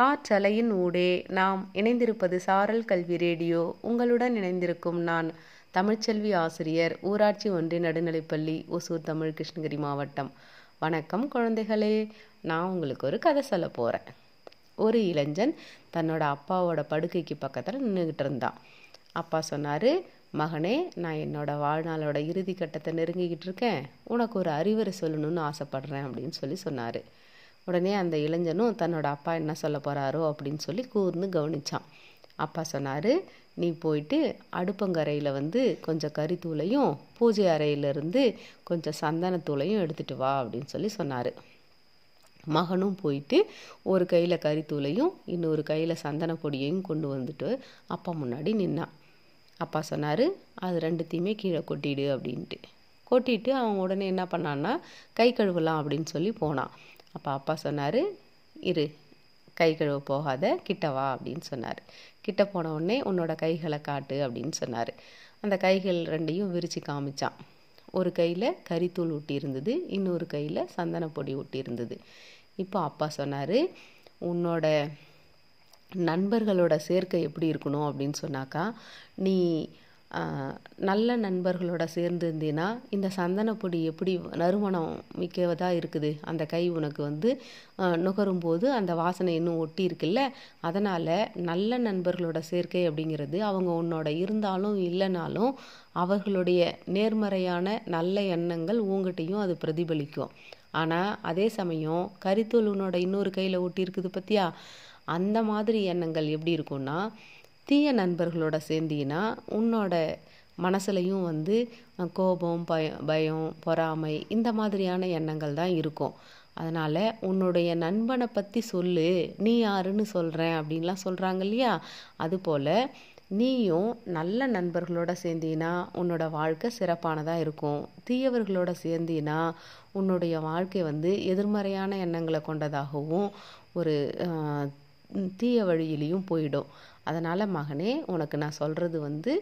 காற்றலையின் ஊடே நாம் இணைந்திருப்பது சாரல் கல்வி ரேடியோ. உங்களுடன் இணைந்திருக்கும் நான் தமிழ்ச்செல்வி ஆசிரியர் ஊராட்சி ஒன்றிய நடுநிலைப்பள்ளி ஒசூர் தமிழ் கிருஷ்ணகிரி மாவட்டம். வணக்கம் குழந்தைகளே. நான் உங்களுக்கு ஒரு கதை சொல்ல போகிறேன் ஒரு இளைஞன் தன்னோட அப்பாவோட படுக்கைக்கு பக்கத்தில் நின்றுக்கிட்டு இருந்தான். அப்பா சொன்னார் மகனே நான் என்னோட வாழ்நாளோட இறுதி கட்டத்தை நெருங்கிக்கிட்டு இருக்கேன். உனக்கு ஒரு அறிவுரை சொல்லணும்னு ஆசைப்படுறேன் அப்படின்னு சொல்லி சொன்னார். உடனே அந்த இளைஞனும் தன்னோட அப்பா என்ன சொல்ல போகிறாரோ அப்படின்னு சொல்லி கூர்ந்து கவனிச்சான். அப்பா சொன்னார் நீ போயிட்டு அடுப்பங்கரையில் வந்து கொஞ்சம் கறித்தூளையும் பூஜை அறையிலிருந்து கொஞ்சம் சந்தனத்தூளையும் எடுத்துகிட்டு வா அப்படின்னு சொல்லி சொன்னார். மகனும் போயிட்டு ஒரு கையில் கறித்தூளையும் இன்னொரு கையில் சந்தன பொடியையும் கொண்டு வந்துட்டு அப்பா முன்னாடி நின்னான். அப்பா சொன்னார் அது ரெண்டுத்தையுமே கீழே கொட்டிடு அப்படின்ட்டு. கொட்டிட்டு அவன் உடனே என்ன பண்ணான்னா கை கழுவலாம் அப்படின்னு சொல்லி போனான். அப்போ அப்பா சொன்னார் இரு கை கழுவ போகாத கிட்ட வா அப்படின்னு சொன்னார். கிட்ட போன உடனே உன்னோட கைகளை காட்டு அப்படின்னு சொன்னார். அந்த கைகள் ரெண்டையும் விரித்து காமிச்சான். ஒரு கையில் கறித்தூள் ஊட்டி இருந்தது இன்னொரு கையில் சந்தன பொடி ஊட்டி இருந்தது இப்போ அப்பா சொன்னார் உன்னோட நண்பர்களோட சேர்க்கை எப்படி இருக்கணும்? அப்படின்னு சொன்னாக்கா நீ நல்ல நண்பர்களோட சேர்ந்து இந்த சந்தனப்பொடி எப்படி நறுமணம் மிக்கதாக இருக்குது? அந்த கை உனக்கு வந்து நுகரும் போது அந்த வாசனை இன்னும் ஒட்டி இருக்குல்ல அதனால் நல்ல நண்பர்களோட சேர்க்கை அப்படிங்கிறது அவங்க உன்னோட இருந்தாலும் இல்லைனாலும் அவர்களுடைய நேர்மறையான நல்ல எண்ணங்கள் உங்ககிட்டையும் அது பிரதிபலிக்கும். ஆனால் அதே சமயம் கரித்தூள் உன்னோட இன்னொரு கையில் ஒட்டி இருக்குது பற்றியா அந்த மாதிரி எண்ணங்கள் எப்படி இருக்கும்னா தீய நண்பர்களோட சேர்ந்தீங்கன்னா உன்னோட மனசுலையும் வந்து கோபம் பய பயம் பொறாமை இந்த மாதிரியான எண்ணங்கள் தான் இருக்கும். அதனால் உன்னுடைய நண்பனை பற்றி சொல்லு நீ யாருன்னு சொல்கிறேன் அப்படின்லாம் சொல்கிறாங்க இல்லையா? அதுபோல் நீயும் நல்ல நண்பர்களோட சேர்ந்தீன்னா உன்னோட வாழ்க்கை சிறப்பானதாக இருக்கும். தீயவர்களோட சேர்ந்தீன்னா உன்னுடைய வாழ்க்கை வந்து எதிர்மறையான எண்ணங்களை கொண்டதாகவும் ஒரு தீய வழியிலையும் போயிடும். அதனால் மகனே உனக்கு நான் சொல்கிறது வந்து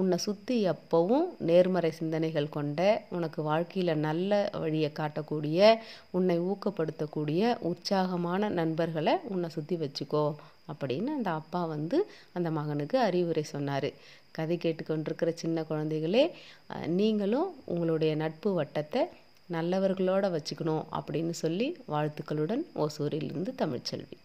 உன்னை சுற்றி எப்பவும் நேர்மறை சிந்தனைகள் கொண்ட உனக்கு வாழ்க்கையில் நல்ல வழியை காட்டக்கூடிய உன்னை ஊக்கப்படுத்தக்கூடிய உற்சாகமான நண்பர்களை உன்னை சுற்றி வச்சுக்கோ அப்படின்னு அந்த அப்பா வந்து அந்த மகனுக்கு அறிவுரை சொன்னார். கதை கேட்டுக்கொண்டிருக்கிற சின்ன குழந்தைகளே நீங்களும் உங்களுடைய நட்பு வட்டத்தை நல்லவர்களோடு வச்சுக்கணும் அப்படின்னு சொல்லி வாழ்த்துக்களுடன் ஓசூரிலிருந்து தமிழ்ச்செல்வி.